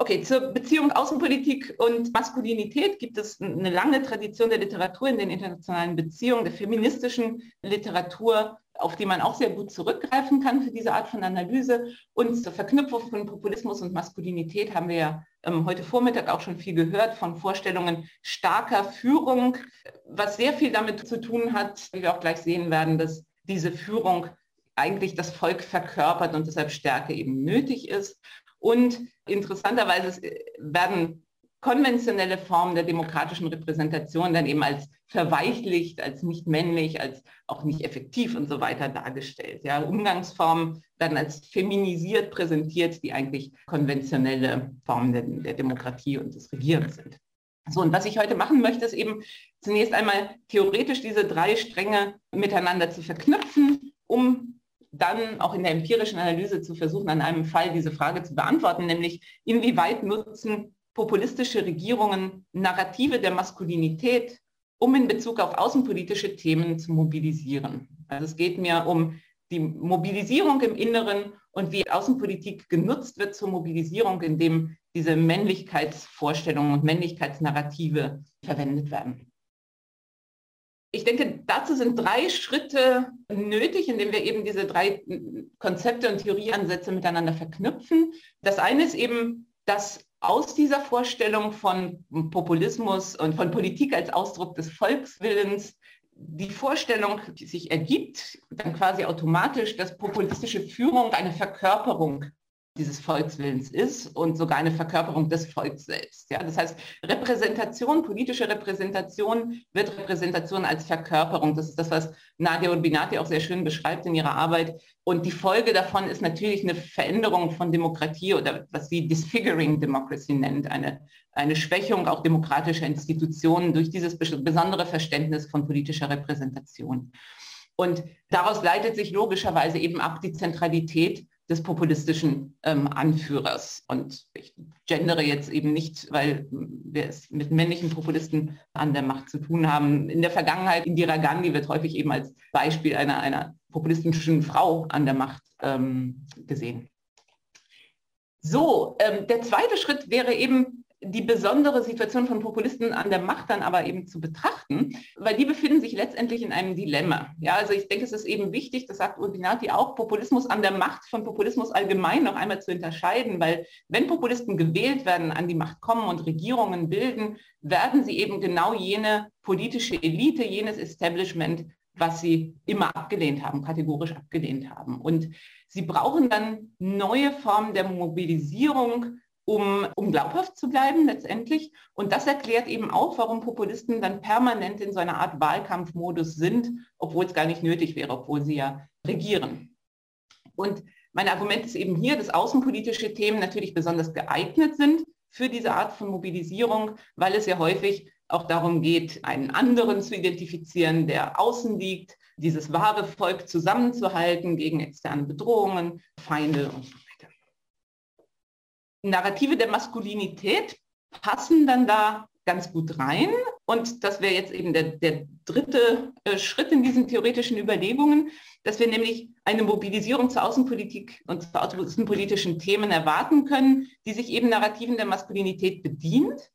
Okay, zur Beziehung Außenpolitik und Maskulinität gibt es eine lange Tradition der Literatur in den internationalen Beziehungen, der feministischen Literatur, auf die man auch sehr gut zurückgreifen kann für diese Art von Analyse. Und zur Verknüpfung von Populismus und Maskulinität haben wir ja ähm, heute Vormittag auch schon viel gehört von Vorstellungen starker Führung, was sehr viel damit zu tun hat, wie wir auch gleich sehen werden, dass diese Führung eigentlich das Volk verkörpert und deshalb Stärke eben nötig ist. Und interessanterweise werden konventionelle Formen der demokratischen Repräsentation dann eben als verweichlicht, als nicht männlich, als auch nicht effektiv und so weiter dargestellt. Ja, Umgangsformen werden als feminisiert präsentiert, die eigentlich konventionelle Formen der, der Demokratie und des Regierens sind. So, und was ich heute machen möchte, ist eben zunächst einmal theoretisch diese drei Stränge miteinander zu verknüpfen, um dann auch in der empirischen Analyse zu versuchen, an einem Fall diese Frage zu beantworten, nämlich inwieweit nutzen populistische Regierungen Narrative der Maskulinität, um in Bezug auf außenpolitische Themen zu mobilisieren. Also es geht mir um die Mobilisierung im Inneren und wie Außenpolitik genutzt wird zur Mobilisierung, indem diese Männlichkeitsvorstellungen und Männlichkeitsnarrative verwendet werden. Ich denke, dazu sind drei Schritte nötig, indem wir eben diese drei Konzepte und Theorieansätze miteinander verknüpfen. Das eine ist eben, dass aus dieser Vorstellung von Populismus und von Politik als Ausdruck des Volkswillens die Vorstellung die sich ergibt, dann quasi automatisch, dass populistische Führung eine Verkörperung dieses Volkswillens ist und sogar eine Verkörperung des Volks selbst. Ja? Das heißt, Repräsentation, politische Repräsentation wird Repräsentation als Verkörperung. Das ist das, was Nadia Urbinati auch sehr schön beschreibt in ihrer Arbeit. Und die Folge davon ist natürlich eine Veränderung von Demokratie oder was sie Disfiguring Democracy nennt, eine, eine Schwächung auch demokratischer Institutionen durch dieses besondere Verständnis von politischer Repräsentation. Und daraus leitet sich logischerweise eben ab die Zentralität des populistischen ähm, Anführers. Und ich gendere jetzt eben nicht, weil wir es mit männlichen Populisten an der Macht zu tun haben. In der Vergangenheit, Indira Gandhi wird häufig eben als Beispiel einer, einer populistischen Frau an der Macht ähm, gesehen. So, ähm, der zweite Schritt wäre eben die besondere Situation von Populisten an der Macht dann aber eben zu betrachten, weil die befinden sich letztendlich in einem Dilemma. Ja, also ich denke, es ist eben wichtig, das sagt Urbinati auch, Populismus an der Macht von Populismus allgemein noch einmal zu unterscheiden, weil wenn Populisten gewählt werden, an die Macht kommen und Regierungen bilden, werden sie eben genau jene politische Elite, jenes Establishment, was sie immer abgelehnt haben, kategorisch abgelehnt haben. Und sie brauchen dann neue Formen der Mobilisierung, um, um glaubhaft zu bleiben letztendlich. Und das erklärt eben auch, warum Populisten dann permanent in so einer Art Wahlkampfmodus sind, obwohl es gar nicht nötig wäre, obwohl sie ja regieren. Und mein Argument ist eben hier, dass außenpolitische Themen natürlich besonders geeignet sind für diese Art von Mobilisierung, weil es ja häufig auch darum geht, einen anderen zu identifizieren, der außen liegt, dieses wahre Volk zusammenzuhalten gegen externe Bedrohungen, Feinde und so Narrative der Maskulinität passen dann da ganz gut rein. Und das wäre jetzt eben der, der dritte äh, Schritt in diesen theoretischen Überlegungen, dass wir nämlich eine Mobilisierung zur Außenpolitik und zu außenpolitischen Themen erwarten können, die sich eben Narrativen der Maskulinität bedient.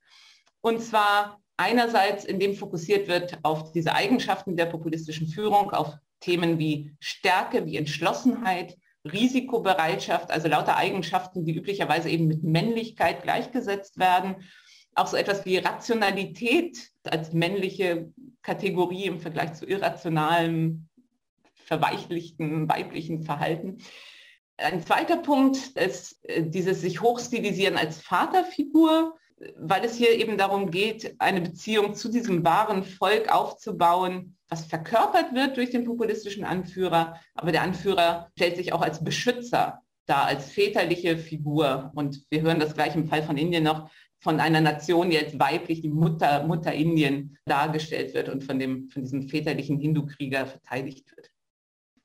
Und zwar einerseits, indem fokussiert wird auf diese Eigenschaften der populistischen Führung, auf Themen wie Stärke, wie Entschlossenheit, Risikobereitschaft, also lauter Eigenschaften, die üblicherweise eben mit Männlichkeit gleichgesetzt werden. Auch so etwas wie Rationalität als männliche Kategorie im Vergleich zu irrationalem, verweichlichten weiblichen Verhalten. Ein zweiter Punkt ist äh, dieses sich hochstilisieren als Vaterfigur, weil es hier eben darum geht, eine Beziehung zu diesem wahren Volk aufzubauen, was verkörpert wird durch den populistischen Anführer, aber der Anführer stellt sich auch als Beschützer dar, als väterliche Figur. Und wir hören das gleich im Fall von Indien noch von einer Nation, die als weiblich die Mutter, Mutter Indien dargestellt wird und von, dem, von diesem väterlichen Hindu-Krieger verteidigt wird.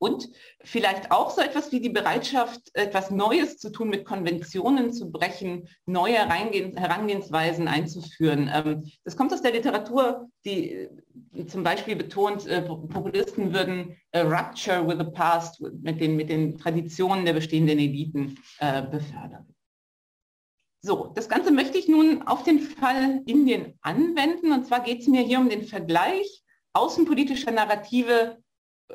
Und vielleicht auch so etwas wie die Bereitschaft, etwas Neues zu tun, mit Konventionen zu brechen, neue Herangehensweisen einzuführen. Ähm, das kommt aus der Literatur, die äh, zum Beispiel betont, äh, Populisten würden äh, Rupture with the Past mit den, mit den Traditionen der bestehenden Eliten befördern. So, das Ganze möchte ich nun auf den Fall Indien anwenden. Und zwar geht es mir hier um den Vergleich außenpolitischer Narrative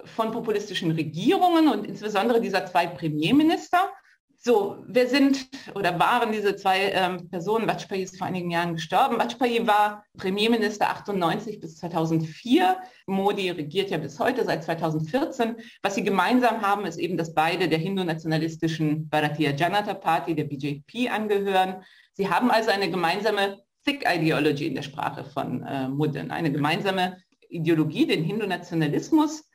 von populistischen Regierungen und insbesondere dieser zwei Premierminister. So, wer sind oder waren diese zwei ähm, Personen? Vajpayee ist vor einigen Jahren gestorben. Vajpayee war Premierminister 98 bis 2004. Modi regiert ja bis heute, seit 2014. Was sie gemeinsam haben, ist eben, dass beide der hindu-nationalistischen Bharatiya Janata Party, der BJP, angehören. Sie haben also eine gemeinsame Sikh Ideology in der Sprache von äh, Mudden, eine gemeinsame Ideologie, den Hindu-Nationalismus,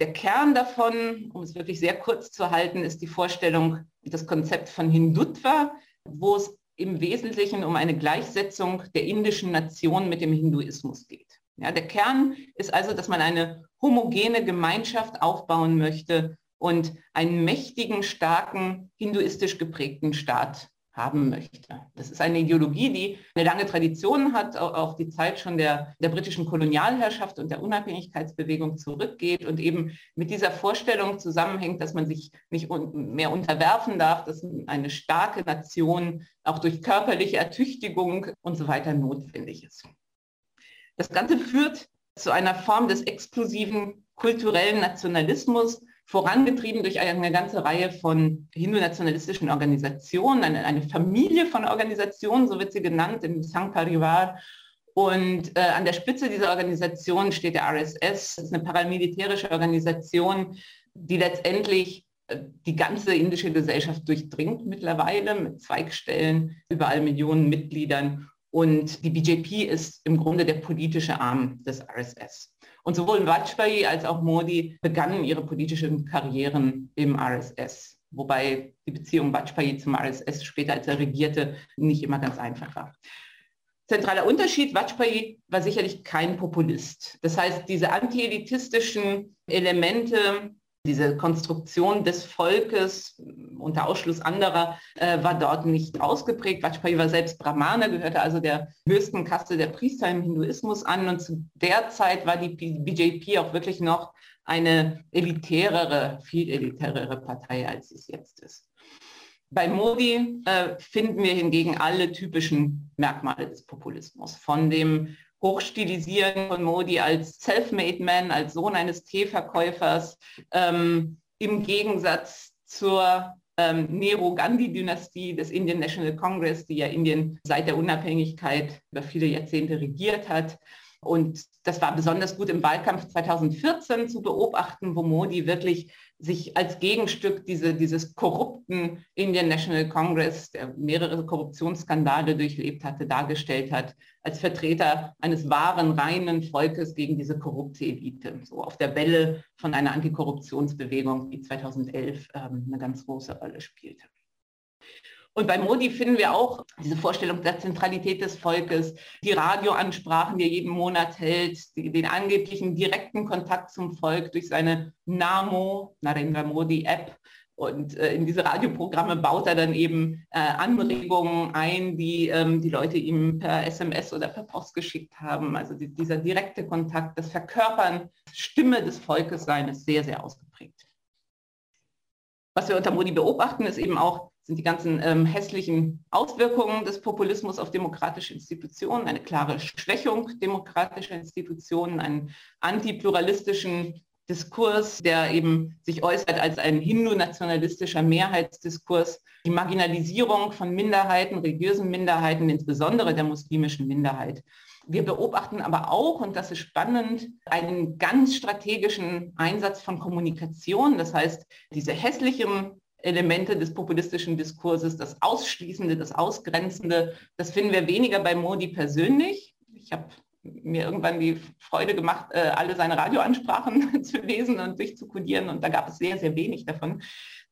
der Kern davon, um es wirklich sehr kurz zu halten, ist die Vorstellung, das Konzept von Hindutva, wo es im Wesentlichen um eine Gleichsetzung der indischen Nation mit dem Hinduismus geht. Ja, der Kern ist also, dass man eine homogene Gemeinschaft aufbauen möchte und einen mächtigen, starken, hinduistisch geprägten Staat haben möchte. Das ist eine Ideologie, die eine lange Tradition hat, auf die Zeit schon der, der britischen Kolonialherrschaft und der Unabhängigkeitsbewegung zurückgeht und eben mit dieser Vorstellung zusammenhängt, dass man sich nicht mehr unterwerfen darf, dass eine starke Nation auch durch körperliche Ertüchtigung und so weiter notwendig ist. Das Ganze führt zu einer Form des exklusiven kulturellen Nationalismus, vorangetrieben durch eine ganze Reihe von hindu-nationalistischen Organisationen, eine, eine, Familie von Organisationen, so wird sie genannt, im Sangh Parivar. Und äh, an der Spitze dieser Organisation steht der RSS, das ist eine paramilitärische Organisation, die letztendlich äh, die ganze indische Gesellschaft durchdringt mittlerweile mit Zweigstellen, überall Millionen Mitgliedern. Und die BJP ist im Grunde der politische Arm des RSS. Und sowohl Vajpayee als auch Modi begannen ihre politischen Karrieren im RSS, wobei die Beziehung Vajpayee zum RSS später, als er regierte, nicht immer ganz einfach war. Zentraler Unterschied, Vajpayee war sicherlich kein Populist. Das heißt, diese antielitistischen Elemente diese Konstruktion des Volkes unter Ausschluss anderer äh, war dort nicht ausgeprägt. Vajpayee war selbst Brahmane, gehörte also der höchsten Kaste der Priester im Hinduismus an und zu der Zeit war die BJP auch wirklich noch eine elitärere, viel elitärere Partei, als es jetzt ist. Bei Modi äh, finden wir hingegen alle typischen Merkmale des Populismus, von dem Hochstilisieren von Modi als Self-Made Man, als Sohn eines Teeverkäufers, ähm, im Gegensatz zur ähm, Nehru-Gandhi-Dynastie des Indian National Congress, die ja Indien seit der Unabhängigkeit über viele Jahrzehnte regiert hat. Und das war besonders gut im Wahlkampf 2014 zu beobachten, wo Modi wirklich sich als Gegenstück diese, dieses korrupten Indian National Congress, der mehrere Korruptionsskandale durchlebt hatte, dargestellt hat, als Vertreter eines wahren, reinen Volkes gegen diese korrupte Elite, so auf der Welle von einer Antikorruptionsbewegung, die 2011 ähm, eine ganz große Rolle spielte. Und bei Modi finden wir auch diese Vorstellung der Zentralität des Volkes, die Radioansprachen, die er jeden Monat hält, die, den angeblichen direkten Kontakt zum Volk durch seine Namo, Narendra Modi App. Und äh, in diese Radioprogramme baut er dann eben äh, Anregungen ein, die ähm, die Leute ihm per SMS oder per Post geschickt haben. Also die, dieser direkte Kontakt, das Verkörpern Stimme des Volkes sein, ist sehr, sehr ausgeprägt. Was wir unter Modi beobachten, ist eben auch sind die ganzen ähm, hässlichen Auswirkungen des Populismus auf demokratische Institutionen, eine klare Schwächung demokratischer Institutionen, einen antipluralistischen Diskurs, der eben sich äußert als ein hindu-nationalistischer Mehrheitsdiskurs, die Marginalisierung von Minderheiten, religiösen Minderheiten, insbesondere der muslimischen Minderheit. Wir beobachten aber auch, und das ist spannend, einen ganz strategischen Einsatz von Kommunikation. Das heißt, diese hässlichen Elemente des populistischen Diskurses, das Ausschließende, das Ausgrenzende, das finden wir weniger bei Modi persönlich. Ich habe mir irgendwann die Freude gemacht, äh, alle seine Radioansprachen (laughs) zu lesen und durchzukodieren und da gab es sehr, sehr wenig davon.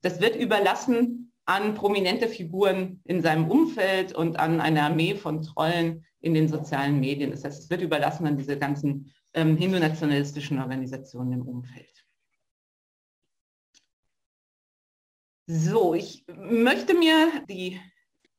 Das wird überlassen an prominente Figuren in seinem Umfeld und an eine Armee von Trollen in den sozialen Medien. Das heißt, es wird überlassen an diese ganzen ähm, hindu-nationalistischen Organisationen im Umfeld. So, ich möchte mir die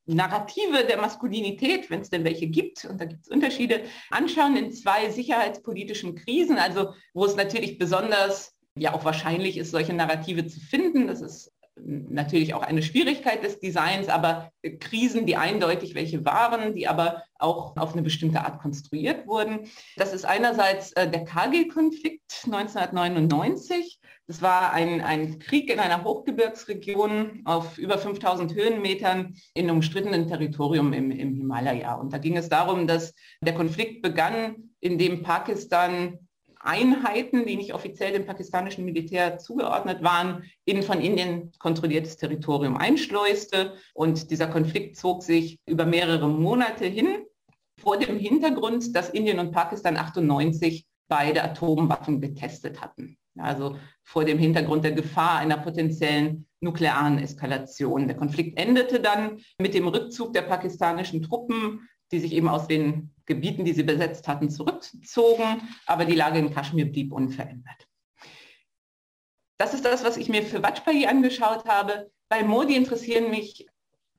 Narrative der Maskulinität, wenn es denn welche gibt, und da gibt es Unterschiede, anschauen in zwei sicherheitspolitischen Krisen, also wo es natürlich besonders ja auch wahrscheinlich ist, solche Narrative zu finden. Das ist natürlich auch eine Schwierigkeit des Designs, aber Krisen, die eindeutig welche waren, die aber auch auf eine bestimmte Art konstruiert wurden. Das ist einerseits äh, der Kargil-Konflikt 1999. Das war ein, ein Krieg in einer Hochgebirgsregion auf über 5000 Höhenmetern in umstrittenen Territorium im, im Himalaya. Und da ging es darum, dass der Konflikt begann, indem Pakistan Einheiten, die nicht offiziell dem pakistanischen Militär zugeordnet waren, in von Indien kontrolliertes Territorium einschleuste. Und dieser Konflikt zog sich über mehrere Monate hin, vor dem Hintergrund, dass Indien und Pakistan 98 beide Atomwaffen getestet hatten. Also vor dem Hintergrund der Gefahr einer potenziellen nuklearen Eskalation. Der Konflikt endete dann mit dem Rückzug der pakistanischen Truppen die sich eben aus den Gebieten, die sie besetzt hatten, zurückzogen, aber die Lage in Kaschmir blieb unverändert. Das ist das, was ich mir für Vajpayee angeschaut habe. Bei Modi interessieren mich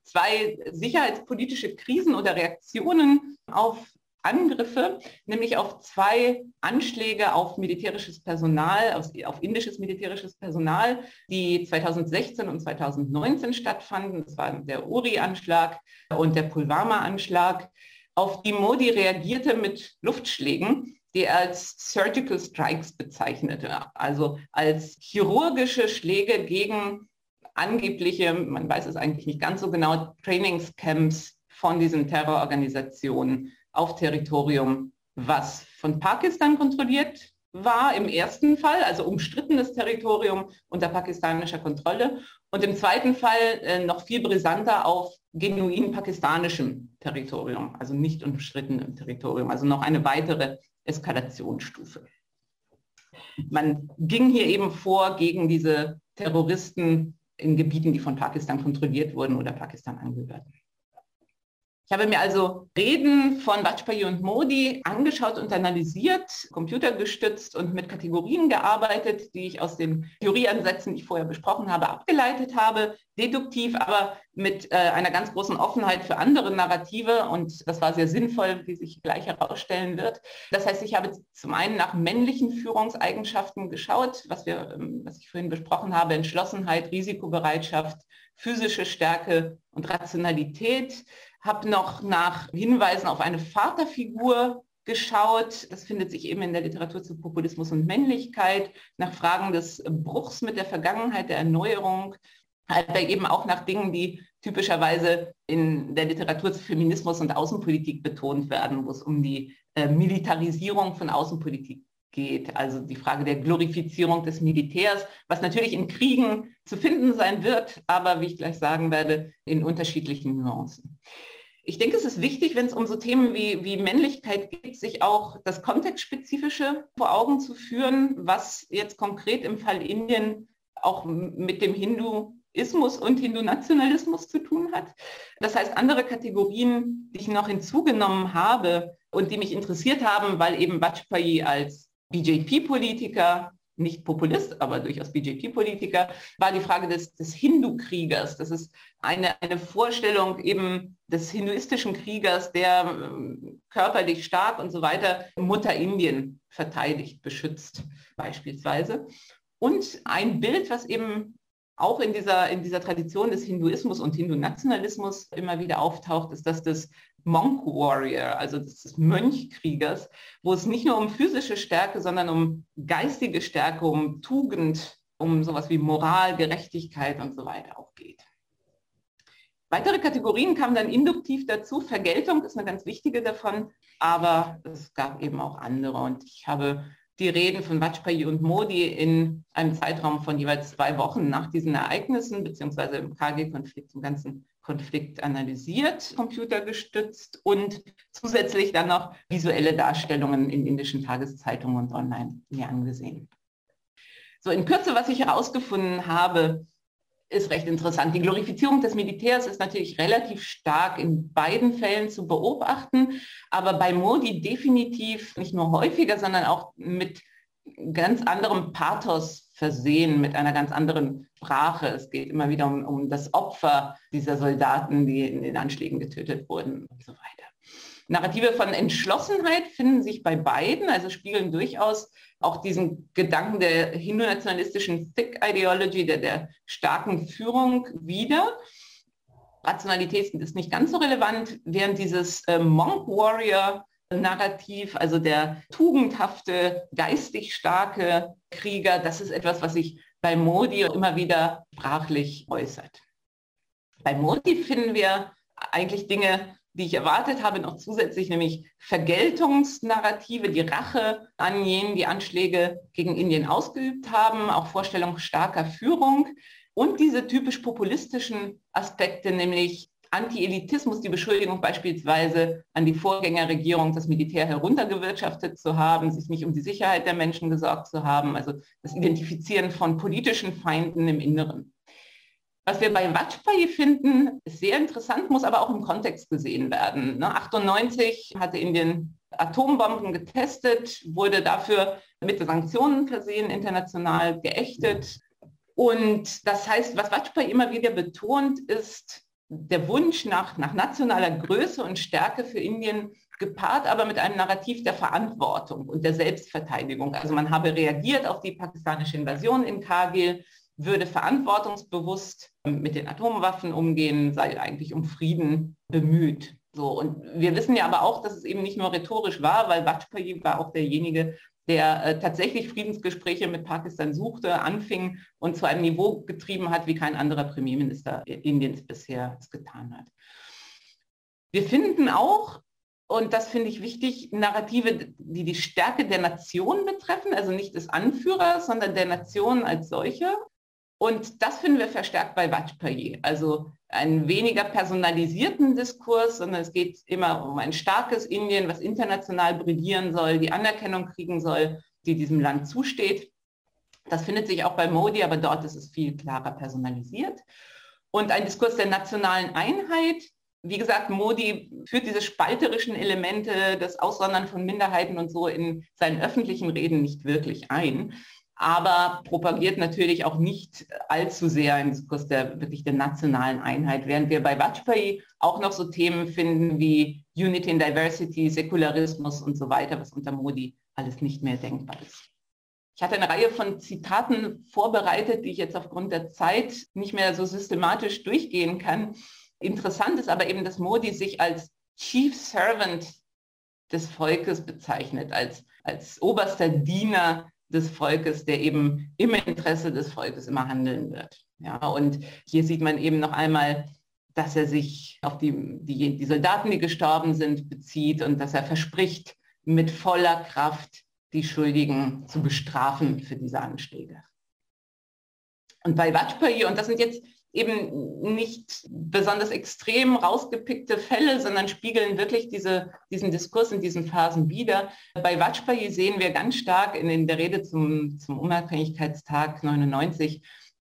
zwei sicherheitspolitische Krisen oder Reaktionen auf Angriffe, nämlich auf zwei Anschläge auf militärisches Personal, auf, indisches militärisches Personal, die 2016 und 2019 stattfanden. Das war der Uri-Anschlag und der Pulwama-Anschlag, auf die Modi reagierte mit Luftschlägen, die er als Surgical Strikes bezeichnete, also als chirurgische Schläge gegen angebliche, man weiß es eigentlich nicht ganz so genau, Trainingscamps von diesen Terrororganisationen auf Territorium, was von Pakistan kontrolliert war im ersten Fall, also umstrittenes Territorium unter pakistanischer Kontrolle und im zweiten Fall äh, noch viel brisanter auf genuin pakistanischem Territorium, also nicht umstrittenem Territorium, also noch eine weitere Eskalationsstufe. Man ging hier eben vor gegen diese Terroristen in Gebieten, die von Pakistan kontrolliert wurden oder Pakistan angehörten. Ich habe mir also Reden von Vajpayee und Modi angeschaut und analysiert, computergestützt und mit Kategorien gearbeitet, die ich aus den Theorieansätzen, die ich vorher besprochen habe, abgeleitet habe, deduktiv, aber mit äh, einer ganz großen Offenheit für andere Narrative. Und das war sehr sinnvoll, wie sich gleich herausstellen wird. Das heißt, ich habe zum einen nach männlichen Führungseigenschaften geschaut, was wir, ähm, was ich vorhin besprochen habe, Entschlossenheit, Risikobereitschaft, physische Stärke und Rationalität habe noch nach Hinweisen auf eine Vaterfigur geschaut. Das findet sich eben in der Literatur zu Populismus und Männlichkeit, nach Fragen des Bruchs mit der Vergangenheit, der Erneuerung, aber eben auch nach Dingen, die typischerweise in der Literatur zu Feminismus und Außenpolitik betont werden, wo es um die äh, Militarisierung von Außenpolitik geht, also die Frage der Glorifizierung des Militärs, was natürlich in Kriegen zu finden sein wird, aber wie ich gleich sagen werde, in unterschiedlichen Nuancen. Ich denke, es ist wichtig, wenn es um so Themen wie, wie Männlichkeit geht, sich auch das Kontextspezifische vor Augen zu führen, was jetzt konkret im Fall Indien auch mit dem Hinduismus und Hindu-Nationalismus zu tun hat. Das heißt, andere Kategorien, die ich noch hinzugenommen habe und die mich interessiert haben, weil eben Vajpayee als BJP-Politiker nicht Populist, aber durchaus BJP-Politiker, war die Frage des, des Hindu-Kriegers. Das ist eine, eine Vorstellung eben des hinduistischen Kriegers, der ähm, körperlich stark und so weiter Mutter Indien verteidigt, beschützt beispielsweise. Und ein Bild, was eben auch in dieser, in dieser Tradition des Hinduismus und Hindu-Nationalismus immer wieder auftaucht, ist das des Monk Warrior, also des Mönchkriegers, wo es nicht nur um physische Stärke, sondern um geistige Stärke, um Tugend, um sowas wie Moral, Gerechtigkeit und so weiter auch geht. Weitere Kategorien kamen dann induktiv dazu. Vergeltung ist eine ganz wichtige davon, aber es gab eben auch andere. Und ich habe die Reden von Vajpayee und Modi in einem Zeitraum von jeweils zwei Wochen nach diesen Ereignissen, beziehungsweise im KG-Konflikt, im ganzen Konflikt analysiert, computergestützt und zusätzlich dann noch visuelle Darstellungen in indischen Tageszeitungen und online mir angesehen. So in Kürze, was ich herausgefunden habe, ist recht interessant. Die Glorifizierung des Militärs ist natürlich relativ stark in beiden Fällen zu beobachten, aber bei Modi definitiv nicht nur häufiger, sondern auch mit ganz anderem Pathos versehen, mit einer ganz anderen Sprache. Es geht immer wieder um, um das Opfer dieser Soldaten, die in den Anschlägen getötet wurden und so weiter. Narrative von Entschlossenheit finden sich bei beiden, also spiegeln durchaus auch diesen Gedanken der hindu-nationalistischen Thick Ideology, der, der starken Führung wieder. Rationalität ist nicht ganz so relevant, während dieses äh, Monk Warrior Narrativ, also der tugendhafte, geistig starke Krieger, das ist etwas, was sich bei Modi immer wieder sprachlich äußert. Bei Modi finden wir eigentlich Dinge, die ich erwartet habe, noch zusätzlich, nämlich Vergeltungsnarrative, die Rache an jenen, die Anschläge gegen Indien ausgeübt haben, auch Vorstellung starker Führung und diese typisch populistischen Aspekte, nämlich Anti-Elitismus, die Beschuldigung beispielsweise an die Vorgängerregierung, das Militär heruntergewirtschaftet zu haben, sich nicht um die Sicherheit der Menschen gesorgt zu haben, also das Identifizieren von politischen Feinden im Inneren. Was wir bei Vajpayee finden, ist sehr interessant, muss aber auch im Kontext gesehen werden. 1998 hatte Indien Atombomben getestet, wurde dafür mit Sanktionen versehen, international geächtet. Und das heißt, was Vajpayee immer wieder betont, ist, der Wunsch nach, nach nationaler Größe und Stärke für Indien gepaart aber mit einem Narrativ der Verantwortung und der Selbstverteidigung. Also man habe reagiert auf die pakistanische Invasion in Kargil, würde verantwortungsbewusst mit den Atomwaffen umgehen, sei eigentlich um Frieden bemüht. So, und wir wissen ja aber auch, dass es eben nicht nur rhetorisch war, weil Vajpayee war auch derjenige, der äh, tatsächlich Friedensgespräche mit Pakistan suchte, anfing und zu einem Niveau getrieben hat, wie kein anderer Premierminister Indiens bisher es getan hat. Wir finden auch, und das finde ich wichtig, Narrative, die die Stärke der Nation betreffen, also nicht des Anführers, sondern der Nation als solche. Und das finden wir verstärkt bei Vajpayee. Also einen weniger personalisierten Diskurs, sondern es geht immer um ein starkes Indien, was international brillieren soll, die Anerkennung kriegen soll, die diesem Land zusteht. Das findet sich auch bei Modi, aber dort ist es viel klarer personalisiert. Und ein Diskurs der nationalen Einheit, wie gesagt, Modi führt diese spalterischen Elemente, das Aussondern von Minderheiten und so in seinen öffentlichen Reden nicht wirklich ein, aber propagiert natürlich auch nicht allzu sehr einen Diskurs der wirklich der nationalen Einheit, während wir bei Vajpayee auch noch so Themen finden wie Unity and Diversity, Säkularismus und so weiter, was unter Modi alles nicht mehr denkbar ist. Ich hatte eine Reihe von Zitaten vorbereitet, die ich jetzt aufgrund der Zeit nicht mehr so systematisch durchgehen kann. Interessant ist aber eben, dass Modi sich als Chief Servant des Volkes bezeichnet, als, als oberster Diener des Volkes, der eben im Interesse des Volkes immer handeln wird. Ja, und hier sieht man eben noch einmal, dass er sich auf die, die, die Soldaten, die gestorben sind, bezieht und dass er verspricht, mit voller Kraft die Schuldigen zu bestrafen für diese Anschläge. Und bei Vajpayee, und das sind jetzt eben nicht besonders extrem rausgepickte Fälle, sondern spiegeln wirklich diese, diesen Diskurs in diesen Phasen wider. Bei Vajpayee sehen wir ganz stark in, in der Rede zum, zum Unabhängigkeitstag 99,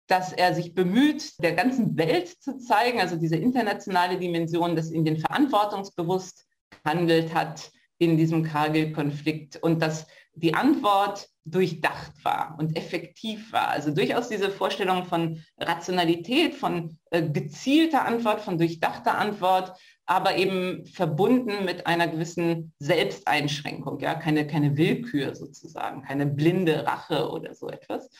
dass er sich bemüht, der ganzen Welt zu zeigen, also diese internationale Dimension, dass Indien verantwortungsbewusst handelt hat in diesem Kargil-Konflikt und dass die Antwort durchdacht war und effektiv war. Also durchaus diese Vorstellung von Rationalität, von äh, gezielter Antwort, von durchdachter Antwort, aber eben verbunden mit einer gewissen Selbsteinschränkung, ja, keine, keine Willkür sozusagen, keine blinde Rache oder so etwas.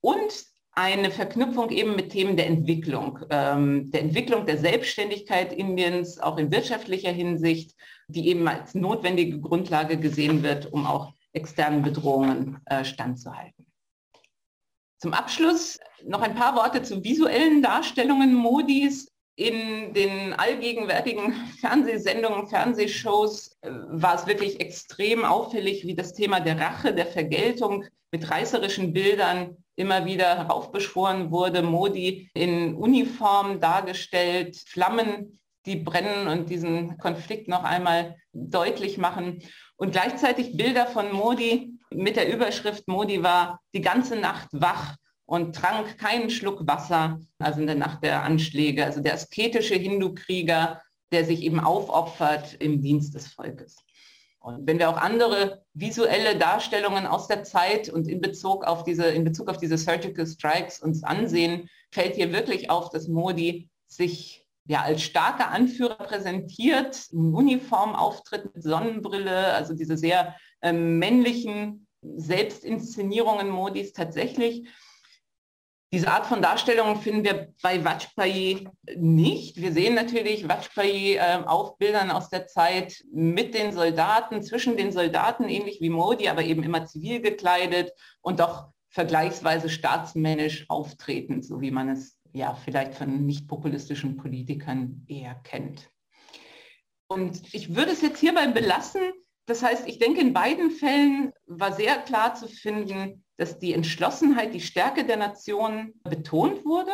Und eine Verknüpfung eben mit Themen der Entwicklung, ähm, der Entwicklung der Selbstständigkeit Indiens, auch in wirtschaftlicher Hinsicht, die eben als notwendige Grundlage gesehen wird, um auch externen Bedrohungen äh, standzuhalten. Zum Abschluss noch ein paar Worte zu visuellen Darstellungen Modis. In den allgegenwärtigen (laughs) Fernsehsendungen, Fernsehshows äh, war es wirklich extrem auffällig, wie das Thema der Rache, der Vergeltung mit reißerischen Bildern immer wieder heraufbeschworen wurde. Modi in Uniform dargestellt, Flammen, die brennen und diesen Konflikt noch einmal deutlich machen. Und gleichzeitig Bilder von Modi mit der Überschrift Modi war die ganze Nacht wach und trank keinen Schluck Wasser, also in der Nacht der Anschläge, also der asketische Hindu-Krieger, der sich eben aufopfert im Dienst des Volkes. Und wenn wir auch andere visuelle Darstellungen aus der Zeit und in Bezug auf diese, in Bezug auf diese Surgical Strikes uns ansehen, fällt hier wirklich auf, dass Modi sich ja, als starker Anführer präsentiert, in Uniform auftritt mit Sonnenbrille, also diese sehr ähm, männlichen Selbstinszenierungen Modis tatsächlich. Diese Art von Darstellung finden wir bei Vajpayee nicht. Wir sehen natürlich Vajpayee äh, auf Bildern aus der Zeit mit den Soldaten, zwischen den Soldaten, ähnlich wie Modi, aber eben immer zivil gekleidet und doch vergleichsweise staatsmännisch auftretend, so wie man es ja vielleicht von nicht populistischen Politikern eher kennt. Und ich würde es jetzt hierbei belassen. Das heißt, ich denke, in beiden Fällen war sehr klar zu finden, dass die Entschlossenheit, die Stärke der Nation betont wurde.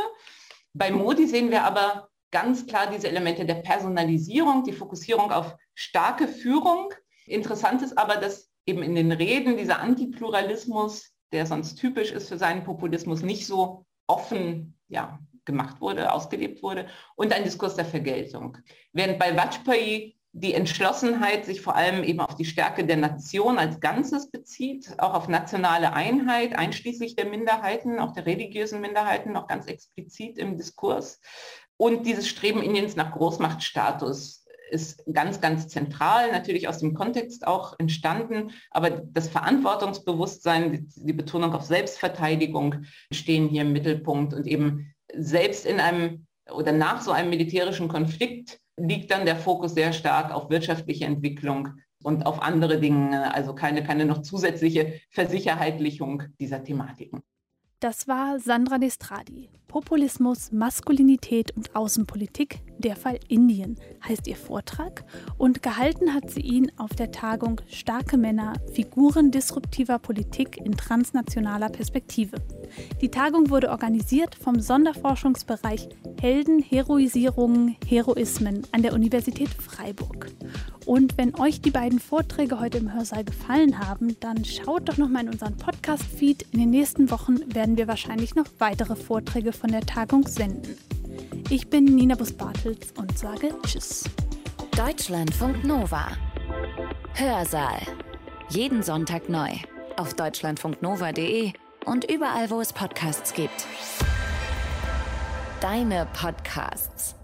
Bei Modi sehen wir aber ganz klar diese Elemente der Personalisierung, die Fokussierung auf starke Führung. Interessant ist aber, dass eben in den Reden dieser Antipluralismus, der sonst typisch ist für seinen Populismus, nicht so offen ja, gemacht wurde, ausgelebt wurde, und ein Diskurs der Vergeltung. Während bei Vajpayee die Entschlossenheit sich vor allem eben auf die Stärke der Nation als Ganzes bezieht, auch auf nationale Einheit, einschließlich der Minderheiten, auch der religiösen Minderheiten, noch ganz explizit im Diskurs. Und dieses Streben Indiens nach Großmachtstatus ist ganz, ganz zentral, natürlich aus dem Kontext auch entstanden, aber das Verantwortungsbewusstsein, die Betonung auf Selbstverteidigung stehen hier im Mittelpunkt und eben selbst in einem oder nach so einem militärischen Konflikt liegt dann der Fokus sehr stark auf wirtschaftliche Entwicklung und auf andere Dinge, also keine, keine noch zusätzliche Versicherheitlichung dieser Thematiken. Das war Sandra Destradi. Populismus, Maskulinität und Außenpolitik, der Fall Indien heißt ihr Vortrag und gehalten hat sie ihn auf der Tagung Starke Männer, Figuren disruptiver Politik in transnationaler Perspektive. Die Tagung wurde organisiert vom Sonderforschungsbereich Helden, Heroisierungen, Heroismen an der Universität Freiburg. Und wenn euch die beiden Vorträge heute im Hörsaal gefallen haben, dann schaut doch noch mal in unseren Podcast-Feed. In den nächsten Wochen werden wir wahrscheinlich noch weitere Vorträge von der Tagung senden. Ich bin Nina Bus-Bartels und sage Tschüss. Deutschlandfunk Nova. Hörsaal. Jeden Sonntag neu. Auf deutschlandfunknova.de und überall, wo es Podcasts gibt. Deine Podcasts.